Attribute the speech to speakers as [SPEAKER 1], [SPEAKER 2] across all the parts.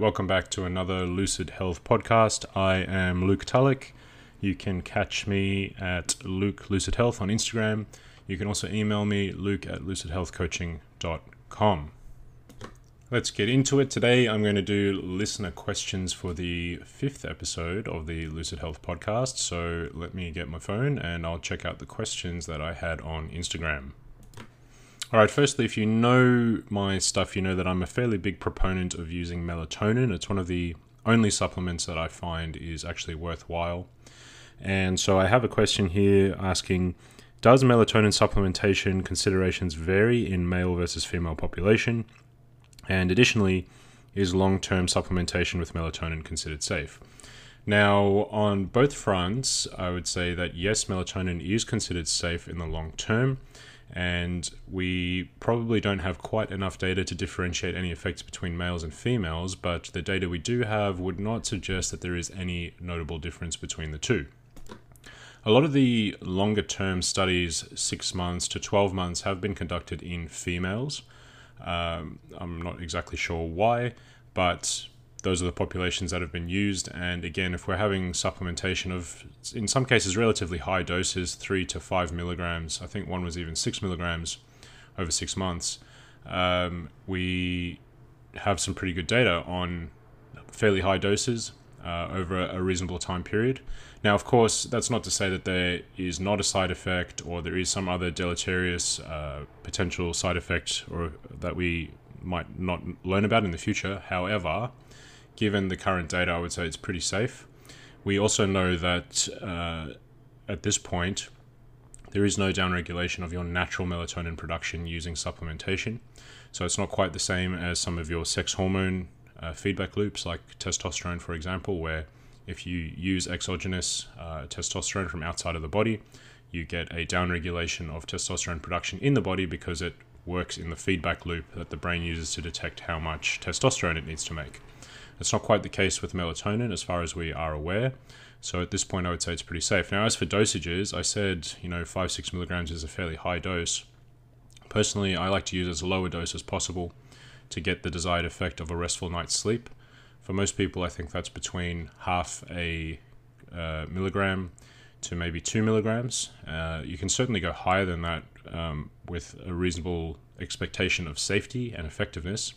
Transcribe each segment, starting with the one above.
[SPEAKER 1] welcome back to another Lucid Health podcast. I am Luke Tulloch. You can catch me at Luke Lucid Health on Instagram. You can also email me, luke at lucidhealthcoaching.com. Let's get into it. Today, I'm going to do listener questions for the fifth episode of the Lucid Health podcast. So let me get my phone and I'll check out the questions that I had on Instagram. All right, firstly, if you know my stuff, you know that I'm a fairly big proponent of using melatonin. It's one of the only supplements that I find is actually worthwhile. And so I have a question here asking Does melatonin supplementation considerations vary in male versus female population? And additionally, is long term supplementation with melatonin considered safe? Now, on both fronts, I would say that yes, melatonin is considered safe in the long term and we probably don't have quite enough data to differentiate any effects between males and females, but the data we do have would not suggest that there is any notable difference between the two. A lot of the longer term studies, six months to 12 months, have been conducted in females. Um, I'm not exactly sure why, but those are the populations that have been used. And again, if we're having supplementation of, in some cases, relatively high doses, three to five milligrams, I think one was even six milligrams over six months, um, we have some pretty good data on fairly high doses uh, over a, reasonable time period. Now, of course, that's not to say that there is not a side effect or there is some other deleterious uh, potential side effect or that we might not learn about in the future. However, given the current data, I would say it's pretty safe. We also know that uh, at this point, there is no downregulation of your natural melatonin production using supplementation. So it's not quite the same as some of your sex hormone uh, feedback loops, like testosterone, for example, where if you use exogenous uh, testosterone from outside of the body, you get a downregulation of testosterone production in the body because it works in the feedback loop that the brain uses to detect how much testosterone it needs to make. It's not quite the case with melatonin as far as we are aware. So at this point, I would say it's pretty safe. Now, as for dosages, I said, you know, five, six milligrams is a fairly high dose. Personally, I like to use as low a dose as possible to get the desired effect of a restful night's sleep. For most people, I think that's between half a uh, milligram to maybe two milligrams. Uh, you can certainly go higher than that um, with a reasonable expectation of safety and effectiveness.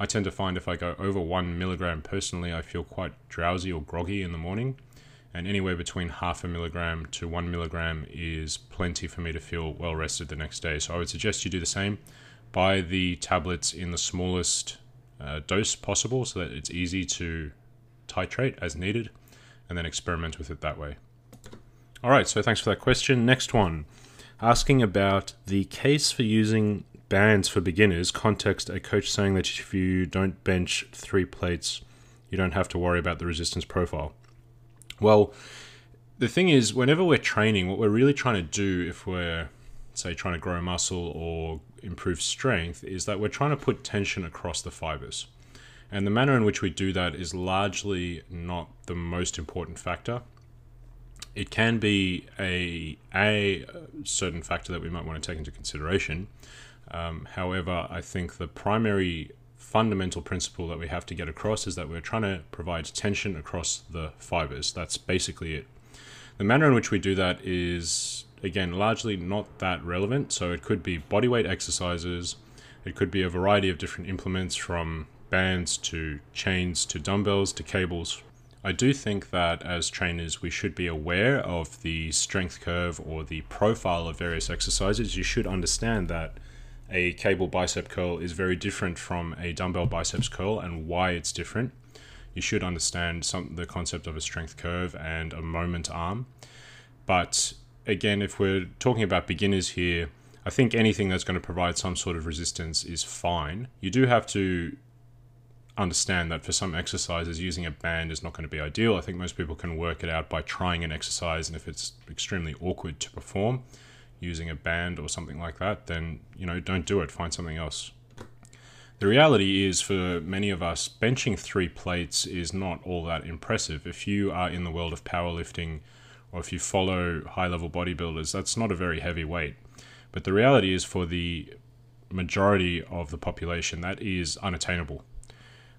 [SPEAKER 1] I tend to find if I go over one milligram personally, I feel quite drowsy or groggy in the morning. And anywhere between half a milligram to one milligram is plenty for me to feel well rested the next day. So I would suggest you do the same. Buy the tablets in the smallest uh, dose possible so that it's easy to titrate as needed and then experiment with it that way. All right, so thanks for that question. Next one asking about the case for using bands for beginners, context a coach saying that if you don't bench three plates, you don't have to worry about the resistance profile. Well, the thing is, whenever we're training, what we're really trying to do, if we're, say, trying to grow muscle or improve strength, is that we're trying to put tension across the fibers. And the manner in which we do that is largely not the most important factor. It can be a, a certain factor that we might want to take into consideration, um, however, I think the primary fundamental principle that we have to get across is that we're trying to provide tension across the fibers. That's basically it. The manner in which we do that is, again, largely not that relevant. So it could be bodyweight exercises, it could be a variety of different implements from bands to chains to dumbbells to cables. I do think that as trainers, we should be aware of the strength curve or the profile of various exercises. You should understand that a cable bicep curl is very different from a dumbbell biceps curl and why it's different. You should understand some the concept of a strength curve and a moment arm. But again, if we're talking about beginners here, I think anything that's going to provide some sort of resistance is fine. You do have to understand that for some exercises, using a band is not going to be ideal. I think most people can work it out by trying an exercise, and if it's extremely awkward to perform, using a band or something like that, then you know don't do it. Find something else. The reality is, for many of us, benching three plates is not all that impressive. If you are in the world of powerlifting, or if you follow high-level bodybuilders, that's not a very heavy weight. But the reality is, for the majority of the population, that is unattainable.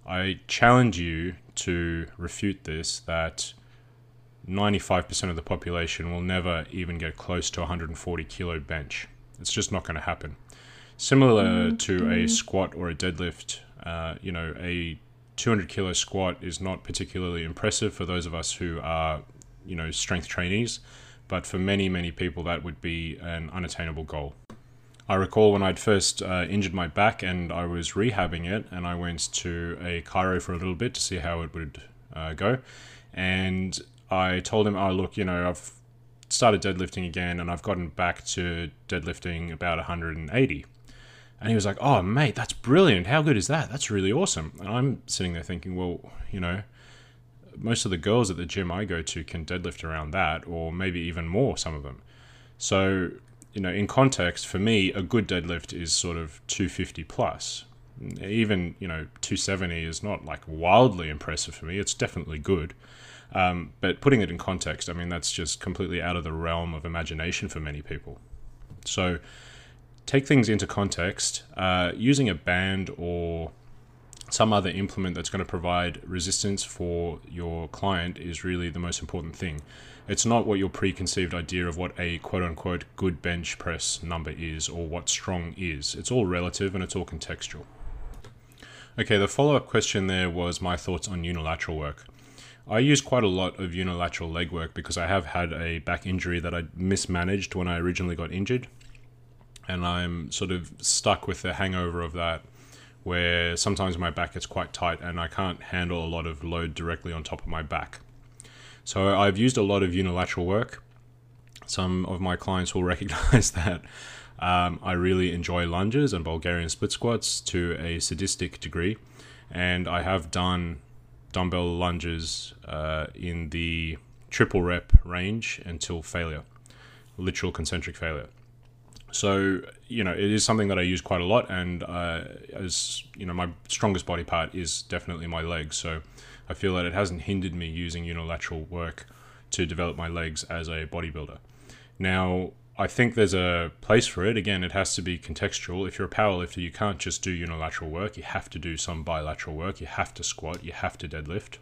[SPEAKER 1] I challenge you to refute this that 95% of the population will never even get close to 140 kilo bench. It's just not going to happen. Similar mm-hmm. to a squat or a deadlift, uh, you know, a 200 kilo squat is not particularly impressive for those of us who are, you know, strength trainees, but for many, many people, that would be an unattainable goal. I recall when I'd first uh, injured my back and I was rehabbing it, and I went to a chiro for a little bit to see how it would uh, go. And I told him, oh, look, you know, I've started deadlifting again and I've gotten back to deadlifting about 180. And he was like, oh, mate, that's brilliant. How good is that? That's really awesome. And I'm sitting there thinking, well, you know, most of the girls at the gym I go to can deadlift around that, or maybe even more, some of them. So, you know, in context, for me, a good deadlift is sort of 250 plus. Even, you know, 270 is not like wildly impressive for me. It's definitely good. Um, but putting it in context, I mean, that's just completely out of the realm of imagination for many people. So take things into context. Uh, using a band or some other implement that's going to provide resistance for your client is really the most important thing. It's not what your preconceived idea of what a quote unquote good bench press number is or what strong is. It's all relative and it's all contextual. Okay, the follow up question there was my thoughts on unilateral work. I use quite a lot of unilateral leg work because I have had a back injury that I mismanaged when I originally got injured. And I'm sort of stuck with the hangover of that, where sometimes my back gets quite tight and I can't handle a lot of load directly on top of my back. So I've used a lot of unilateral work. Some of my clients will recognize that um, I really enjoy lunges and Bulgarian split squats to a sadistic degree. And I have done dumbbell lunges uh, in the triple rep range until failure, literal concentric failure. So you know it is something that I use quite a lot, and uh, as you know, my strongest body part is definitely my legs. So I feel that it hasn't hindered me using unilateral work to develop my legs as a bodybuilder. Now I think there's a place for it. Again, it has to be contextual. If you're a powerlifter, you can't just do unilateral work. You have to do some bilateral work. You have to squat. You have to deadlift.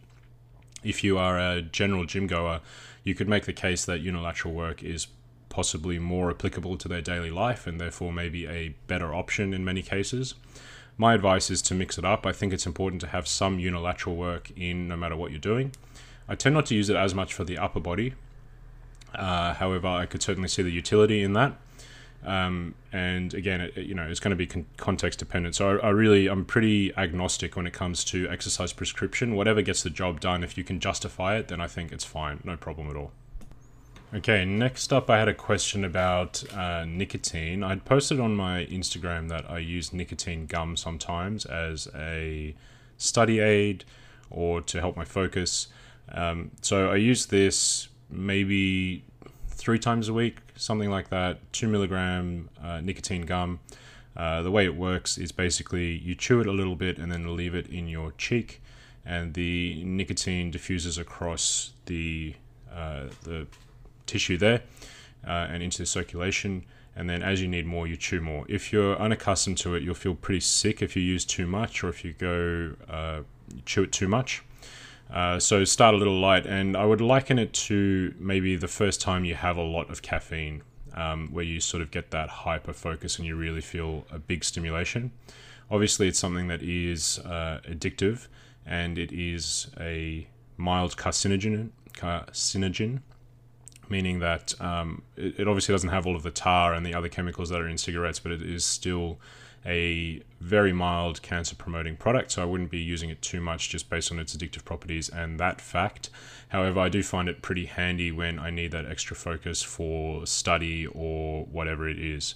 [SPEAKER 1] If you are a general gym goer, you could make the case that unilateral work is possibly more applicable to their daily life and therefore maybe a better option in many cases. My advice is to mix it up. I think it's important to have some unilateral work in no matter what you're doing. I tend not to use it as much for the upper body uh, however, I could certainly see the utility in that. Um, and again, it, you know, it's going to be con- context dependent. So I, I, really, I'm pretty agnostic when it comes to exercise prescription. Whatever gets the job done, if you can justify it, then I think it's fine, no problem at all. Okay, next up, I had a question about uh, nicotine. I'd posted on my Instagram that I use nicotine gum sometimes as a study aid or to help my focus. Um, so I use this maybe three times a week, something like that. Two milligram uh, nicotine gum. Uh, the way it works is basically you chew it a little bit and then leave it in your cheek, and the nicotine diffuses across the uh, the tissue there uh, and into the circulation. And then, as you need more, you chew more. If you're unaccustomed to it, you'll feel pretty sick if you use too much, or if you go uh, chew it too much. Uh, so start a little light, and I would liken it to maybe the first time you have a lot of caffeine, um, where you sort of get that hyper focus and you really feel a big stimulation. Obviously, it's something that is uh, addictive, and it is a mild carcinogen. Carcinogen, meaning that um, it, it obviously doesn't have all of the tar and the other chemicals that are in cigarettes, but it is still a very mild cancer promoting product, so I wouldn't be using it too much just based on its addictive properties and that fact. However, I do find it pretty handy when I need that extra focus for study or whatever it is.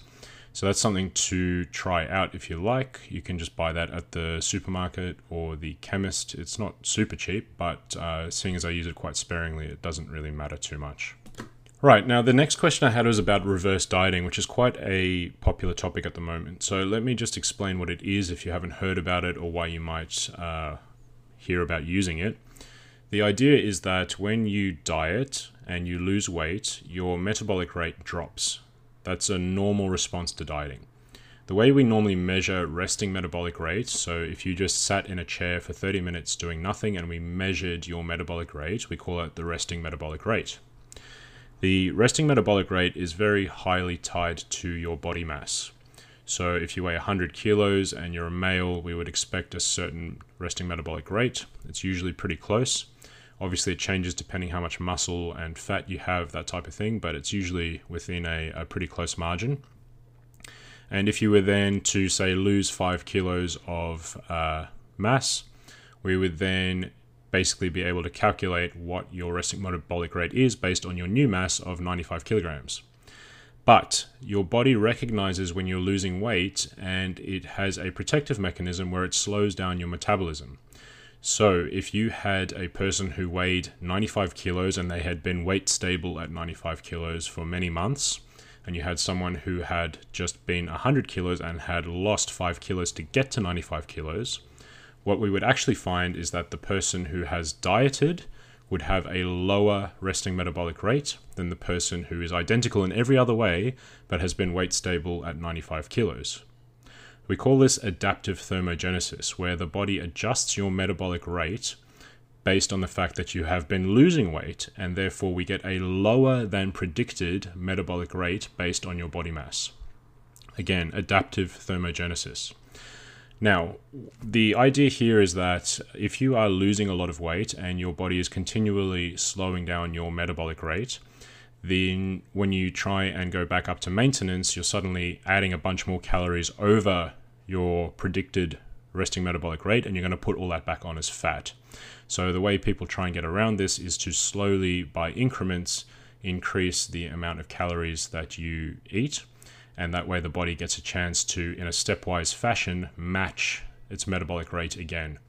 [SPEAKER 1] So that's something to try out if you like. You can just buy that at the supermarket or the chemist. It's not super cheap, but uh, seeing as I use it quite sparingly, it doesn't really matter too much. Right, now the next question I had was about reverse dieting, which is quite a popular topic at the moment. So let me just explain what it is if you haven't heard about it or why you might uh, hear about using it. The idea is that when you diet and you lose weight, your metabolic rate drops. That's a normal response to dieting. The way we normally measure resting metabolic rate, so if you just sat in a chair for 30 minutes doing nothing and we measured your metabolic rate, we call it the resting metabolic rate. The resting metabolic rate is very highly tied to your body mass. So if you weigh 100 kilos and you're a male, we would expect a certain resting metabolic rate. It's usually pretty close. Obviously, it changes depending how much muscle and fat you have, that type of thing, but it's usually within a, a pretty close margin. And if you were then to, say, lose five kilos of uh, mass, we would then basically be able to calculate what your resting metabolic rate is based on your new mass of 95 kilograms. But your body recognizes when you're losing weight and it has a protective mechanism where it slows down your metabolism. So, if you had a person who weighed 95 kilos and they had been weight stable at 95 kilos for many months, and you had someone who had just been 100 kilos and had lost 5 kilos to get to 95 kilos, what we would actually find is that the person who has dieted would have a lower resting metabolic rate than the person who is identical in every other way but has been weight stable at 95 kilos. We call this adaptive thermogenesis, where the body adjusts your metabolic rate based on the fact that you have been losing weight, and therefore we get a lower than predicted metabolic rate based on your body mass. Again, adaptive thermogenesis. Now, the idea here is that if you are losing a lot of weight and your body is continually slowing down your metabolic rate, then when you try and go back up to maintenance, you're suddenly adding a bunch more calories over your predicted resting metabolic rate, and you're going to put all that back on as fat. So the way people try and get around this is to slowly, by increments, increase the amount of calories that you eat. And that way the body gets a chance to, in a stepwise fashion, match its metabolic rate again.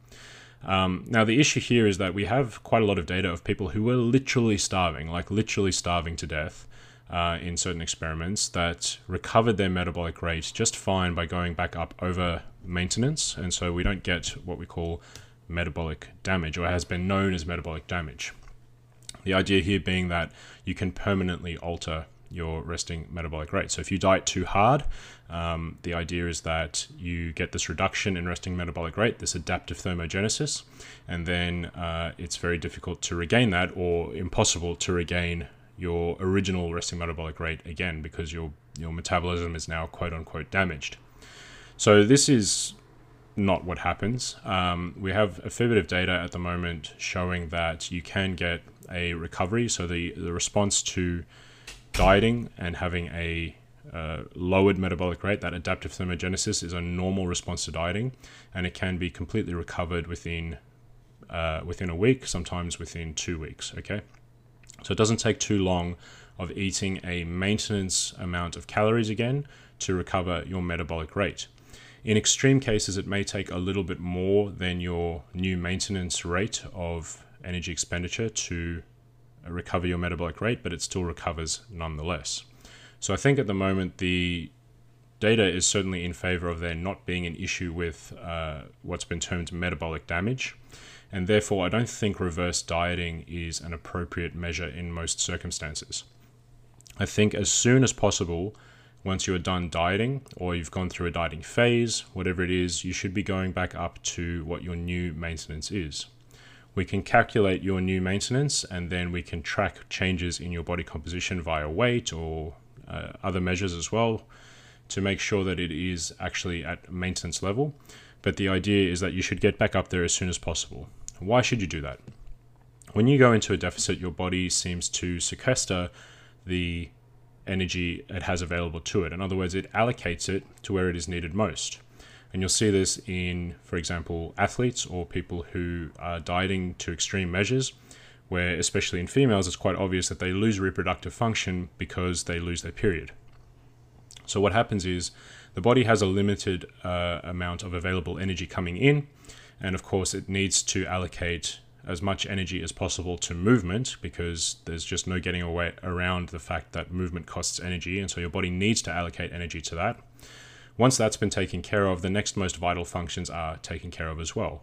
[SPEAKER 1] Um, now, the issue here is that we have quite a lot of data of people who were literally starving, like literally starving to death uh, in certain experiments, that recovered their metabolic rate just fine by going back up over maintenance. And so we don't get what we call metabolic damage or has been known as metabolic damage. The idea here being that you can permanently alter your resting metabolic rate. So if you diet too hard, um, the idea is that you get this reduction in resting metabolic rate, this adaptive thermogenesis, and then uh, it's very difficult to regain that or impossible to regain your original resting metabolic rate again because your your metabolism is now quote unquote damaged. So this is not what happens. Um, we have a fair bit of data at the moment showing that you can get a recovery. So the, the response to dieting and having a uh, lowered metabolic rate, that adaptive thermogenesis is a normal response to dieting, and it can be completely recovered within uh, within a week, sometimes within two weeks. Okay, so it doesn't take too long of eating a maintenance amount of calories again to recover your metabolic rate. In extreme cases, it may take a little bit more than your new maintenance rate of energy expenditure to recover your metabolic rate, but it still recovers nonetheless. So I think at the moment the data is certainly in favor of there not being an issue with uh, what's been termed metabolic damage. And therefore, I don't think reverse dieting is an appropriate measure in most circumstances. I think as soon as possible, once you are done dieting or you've gone through a dieting phase, whatever it is, you should be going back up to what your new maintenance is. We can calculate your new maintenance and then we can track changes in your body composition via weight or uh, other measures as well to make sure that it is actually at maintenance level. But the idea is that you should get back up there as soon as possible. Why should you do that? When you go into a deficit, your body seems to sequester the energy it has available to it. In other words, it allocates it to where it is needed most. And you'll see this in, for example, athletes or people who are dieting to extreme measures, where, especially in females, it's quite obvious that they lose reproductive function because they lose their period. So, what happens is the body has a limited uh, amount of available energy coming in, and of course, it needs to allocate as much energy as possible to movement because there's just no getting away around the fact that movement costs energy and so your body needs to allocate energy to that once that's been taken care of the next most vital functions are taken care of as well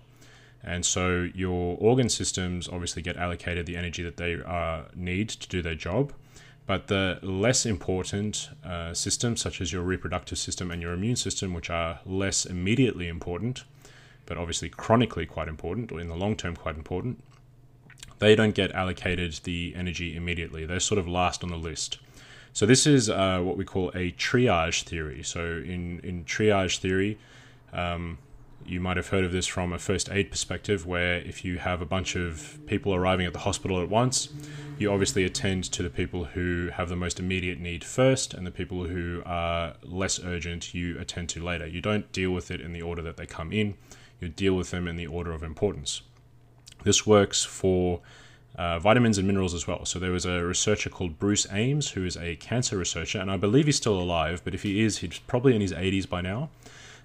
[SPEAKER 1] and so your organ systems obviously get allocated the energy that they uh, need to do their job But the less important uh, systems, such as your reproductive system and your immune system, which are less immediately important, but obviously chronically quite important, or in the long term quite important, they don't get allocated the energy immediately. They're sort of last on the list. So this is uh, what we call a triage theory. So in in triage theory, um, you might have heard of this from a first aid perspective, where if you have a bunch of people arriving at the hospital at once, you obviously attend to the people who have the most immediate need first, and the people who are less urgent you attend to later. You don't deal with it in the order that they come in, you deal with them in the order of importance. This works for uh, vitamins and minerals as well. So there was a researcher called Bruce Ames, who is a cancer researcher, and I believe he's still alive, but if he is, he's probably in his 80s by now.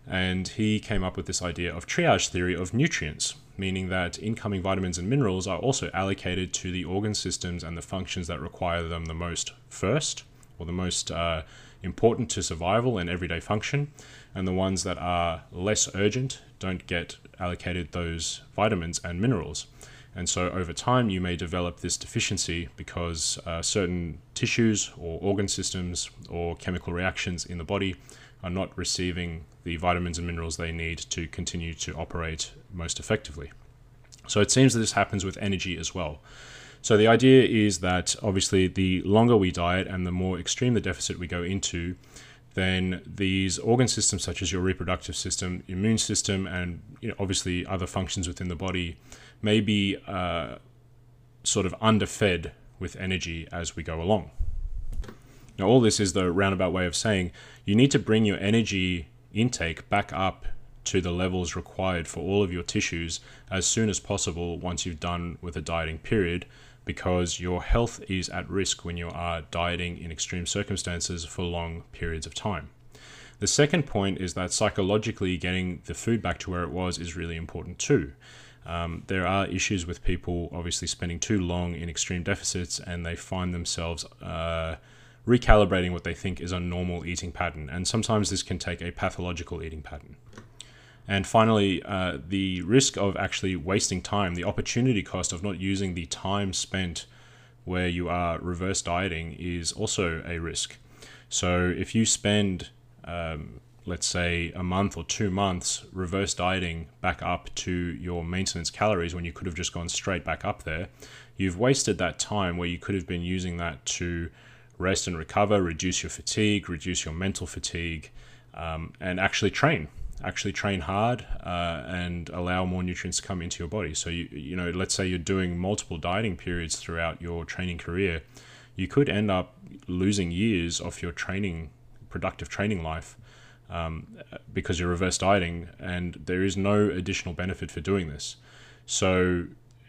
[SPEAKER 1] And he came up with this idea of triage theory of nutrients, meaning that incoming vitamins and minerals are also allocated to the organ systems and the functions that require them the most first, or the most uh, important to survival and everyday function, and the ones that are less urgent don't get allocated those vitamins and minerals. And so over time, you may develop this deficiency because uh, certain tissues or organ systems or chemical reactions in the body are not receiving the vitamins and minerals they need to continue to operate most effectively. So it seems that this happens with energy as well. So the idea is that obviously the longer we diet and the more extreme the deficit we go into, then these organ systems such as your reproductive system, immune system, and you know, obviously other functions within the body may be uh, sort of underfed with energy as we go along. Now, all this is the roundabout way of saying you need to bring your energy intake back up to the levels required for all of your tissues as soon as possible once you've done with a dieting period because your health is at risk when you are dieting in extreme circumstances for long periods of time. The second point is that psychologically getting the food back to where it was is really important too. Um, there are issues with people obviously spending too long in extreme deficits and they find themselves uh, recalibrating what they think is a normal eating pattern. And sometimes this can take a pathological eating pattern. And finally, uh, the risk of actually wasting time, the opportunity cost of not using the time spent where you are reverse dieting is also a risk. So if you spend, um, let's say, a month or two months reverse dieting back up to your maintenance calories when you could have just gone straight back up there, you've wasted that time where you could have been using that to rest and recover, reduce your fatigue, reduce your mental fatigue, um, and actually train actually train hard uh, and allow more nutrients to come into your body. So you you know, let's say you're doing multiple dieting periods throughout your training career, you could end up losing years of your training productive training life um, because you're reverse dieting, and there is no additional benefit for doing this. So,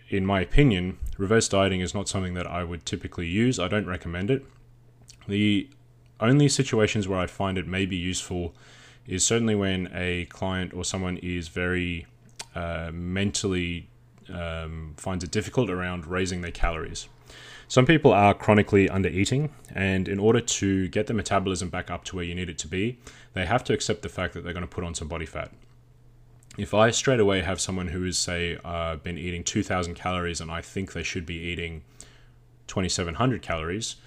[SPEAKER 1] in my opinion, reverse dieting is not something that I would typically use. I don't recommend it. The only situations where I find it may be useful is certainly when a client or someone is very uh, mentally um, finds it difficult around raising their calories. Some people are chronically under eating, and in order to get the metabolism back up to where you need it to be, they have to accept the fact that they're going to put on some body fat. If I straight away have someone who is, say, uh, been eating 2,000 calories and I think they should be eating 2,700 calories,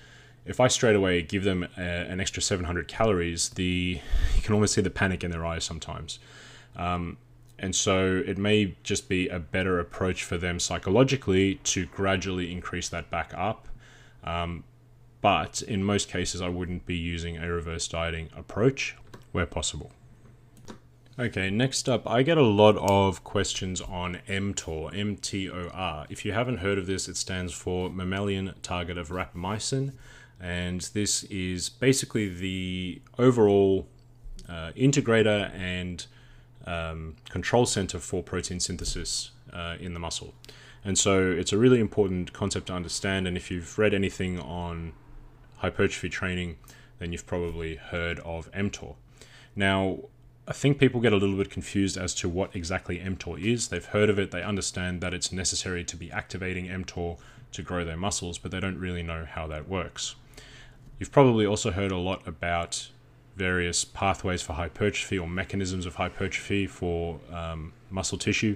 [SPEAKER 1] if I straight away give them a, an extra 700 calories, the you can almost see the panic in their eyes sometimes. Um, and so it may just be a better approach for them psychologically to gradually increase that back up. Um, but in most cases, I wouldn't be using a reverse dieting approach where possible. Okay, next up, I get a lot of questions on mTOR, M-T-O-R. If you haven't heard of this, it stands for mammalian target of rapamycin and this is basically the overall uh, integrator and um, control center for protein synthesis uh, in the muscle. And so it's a really important concept to understand. And if you've read anything on hypertrophy training, then you've probably heard of mTOR. Now, I think people get a little bit confused as to what exactly mTOR is. They've heard of it, they understand that it's necessary to be activating mTOR to grow their muscles, but they don't really know how that works. You've probably also heard a lot about various pathways for hypertrophy or mechanisms of hypertrophy for um, muscle tissue.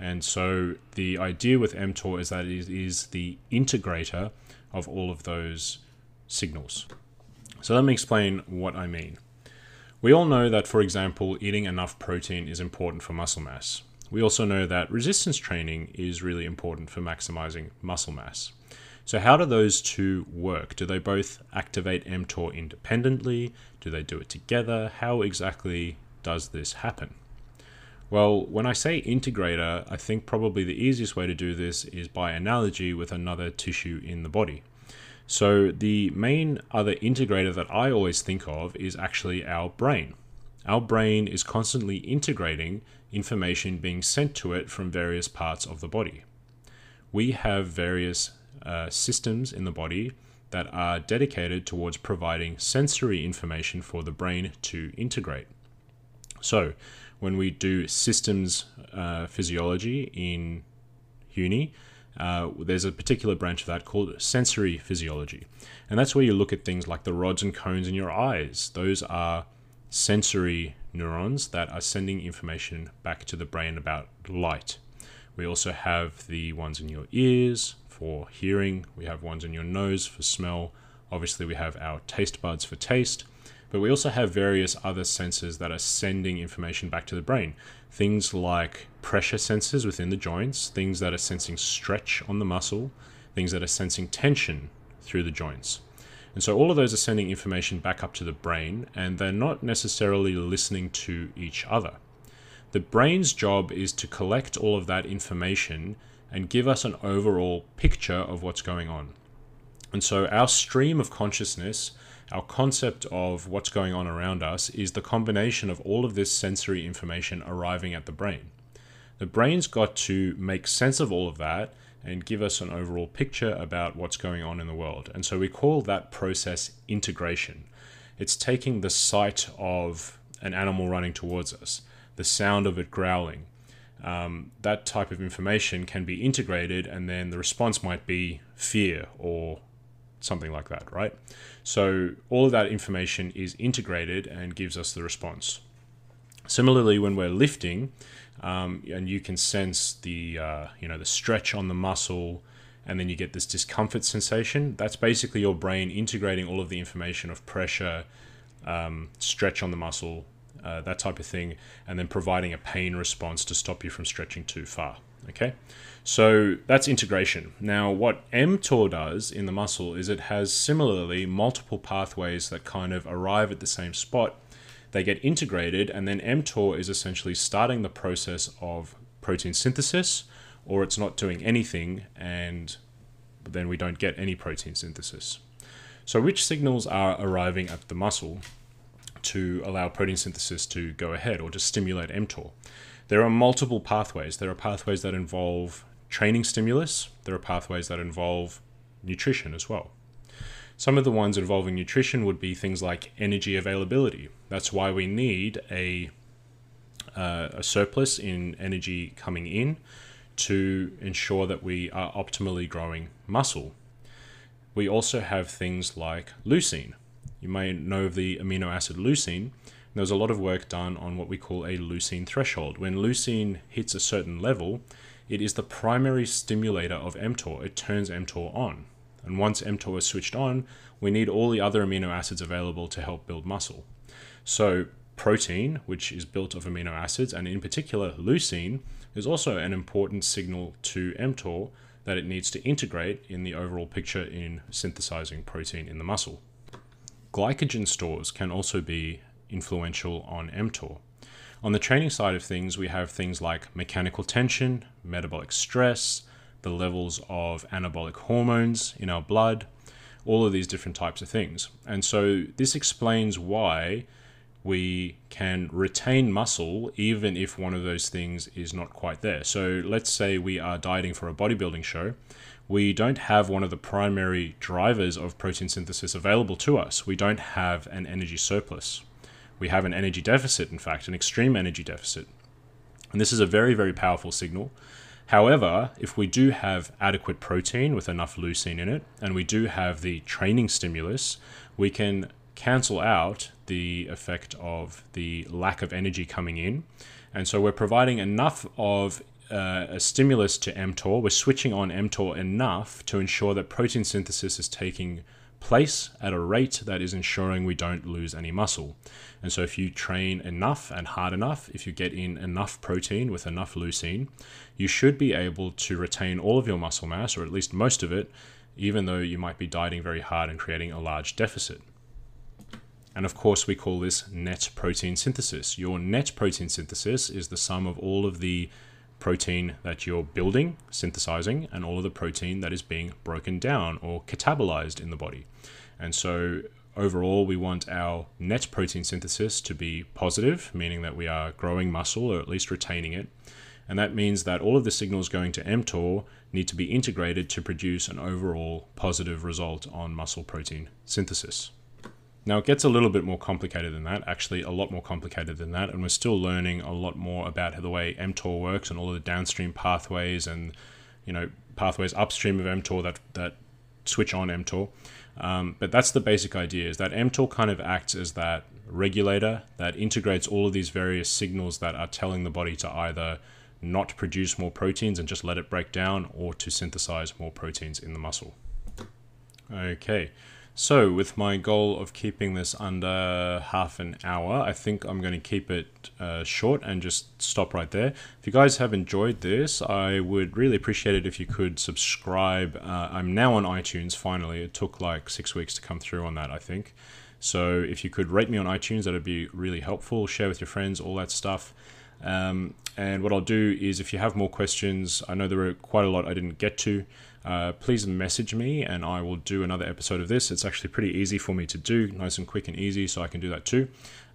[SPEAKER 1] And so the idea with mTOR is that it is the integrator of all of those signals. So let me explain what I mean. We all know that, for example, eating enough protein is important for muscle mass. We also know that resistance training is really important for maximizing muscle mass. So, how do those two work? Do they both activate mTOR independently? Do they do it together? How exactly does this happen? Well, when I say integrator, I think probably the easiest way to do this is by analogy with another tissue in the body. So, the main other integrator that I always think of is actually our brain. Our brain is constantly integrating information being sent to it from various parts of the body. We have various uh, systems in the body that are dedicated towards providing sensory information for the brain to integrate. So, when we do systems uh, physiology in uni, uh, there's a particular branch of that called sensory physiology. And that's where you look at things like the rods and cones in your eyes. Those are sensory neurons that are sending information back to the brain about light. We also have the ones in your ears for hearing, we have ones in your nose for smell. Obviously, we have our taste buds for taste, but we also have various other sensors that are sending information back to the brain. Things like pressure sensors within the joints, things that are sensing stretch on the muscle, things that are sensing tension through the joints. And so all of those are sending information back up to the brain, and they're not necessarily listening to each other. The brain's job is to collect all of that information and give us an overall picture of what's going on. And so our stream of consciousness, our concept of what's going on around us, is the combination of all of this sensory information arriving at the brain. The brain's got to make sense of all of that and give us an overall picture about what's going on in the world. And so we call that process integration. It's taking the sight of an animal running towards us, the sound of it growling. Um, that type of information can be integrated, and then the response might be fear or something like that, right? So all of that information is integrated and gives us the response. Similarly, when we're lifting, um, and you can sense the uh, you know the stretch on the muscle, and then you get this discomfort sensation. That's basically your brain integrating all of the information of pressure, um, stretch on the muscle, uh, that type of thing, and then providing a pain response to stop you from stretching too far. Okay, so that's integration. Now, what mTOR does in the muscle is it has similarly multiple pathways that kind of arrive at the same spot they get integrated, and then mTOR is essentially starting the process of protein synthesis, or it's not doing anything, and then we don't get any protein synthesis. So, which signals are arriving at the muscle to allow protein synthesis to go ahead or to stimulate mTOR? There are multiple pathways. There are pathways that involve training stimulus, there are pathways that involve nutrition as well. Some of the ones involving nutrition would be things like energy availability. That's why we need a, uh, a surplus in energy coming in to ensure that we are optimally growing muscle. We also have things like leucine. You may know of the amino acid leucine. There's a lot of work done on what we call a leucine threshold. When leucine hits a certain level, it is the primary stimulator of mTOR. It turns mTOR on. And once mTOR is switched on, we need all the other amino acids available to help build muscle. So, protein, which is built of amino acids, and in particular leucine, is also an important signal to mTOR that it needs to integrate in the overall picture in synthesizing protein in the muscle. Glycogen stores can also be influential on mTOR. On the training side of things, we have things like mechanical tension, metabolic stress, the levels of anabolic hormones in our blood, all of these different types of things. And so this explains why we can retain muscle even if one of those things is not quite there. So let's say we are dieting for a bodybuilding show. We don't have one of the primary drivers of protein synthesis available to us. We don't have an energy surplus. We have an energy deficit, in fact, an extreme energy deficit. And this is a very, very powerful signal However, if we do have adequate protein with enough leucine in it, and we do have the training stimulus, we can cancel out the effect of the lack of energy coming in. And so we're providing enough of uh, a stimulus to mTOR. We're switching on mTOR enough to ensure that protein synthesis is taking place at a rate that is ensuring we don't lose any muscle. And so, if you train enough and hard enough, if you get in enough protein with enough leucine, you should be able to retain all of your muscle mass, or at least most of it, even though you might be dieting very hard and creating a large deficit. And of course, we call this net protein synthesis. Your net protein synthesis is the sum of all of the protein that you're building, synthesizing, and all of the protein that is being broken down or catabolized in the body. And so, overall, we want our net protein synthesis to be positive, meaning that we are growing muscle or at least retaining it. And that means that all of the signals going to mTOR need to be integrated to produce an overall positive result on muscle protein synthesis. Now, it gets a little bit more complicated than that, actually, a lot more complicated than that, and we're still learning a lot more about the way mTOR works and all of the downstream pathways and, you know, pathways upstream of mTOR that, that switch on mTOR. Um, but that's the basic idea is that mTOR kind of acts as that regulator that integrates all of these various signals that are telling the body to either not produce more proteins and just let it break down or to synthesize more proteins in the muscle. Okay. So, with my goal of keeping this under half an hour, I think I'm going to keep it uh, short and just stop right there. If you guys have enjoyed this, I would really appreciate it if you could subscribe. Uh, I'm now on iTunes finally. It took like six weeks to come through on that, I think. So, if you could rate me on iTunes, that would be really helpful. Share with your friends, all that stuff. Um, and what I'll do is, if you have more questions, I know there were quite a lot I didn't get to uh, please message me and I will do another episode of this. It's actually pretty easy for me to do, nice and quick and easy, so I can do that too.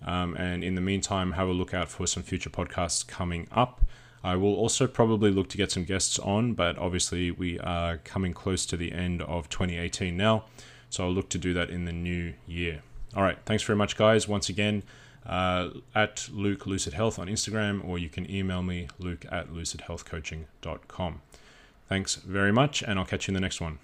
[SPEAKER 1] Um, and in the meantime, have a look out for some future podcasts coming up. I will also probably look to get some guests on, but obviously we are coming close to the end of 2018 now, so I'll look to do that in the new year. All right, thanks very much, guys. Once again, uh, at Luke Lucid Health on Instagram, or you can email me, luke at lucidhealthcoaching.com. Thanks very much, and I'll catch you in the next one.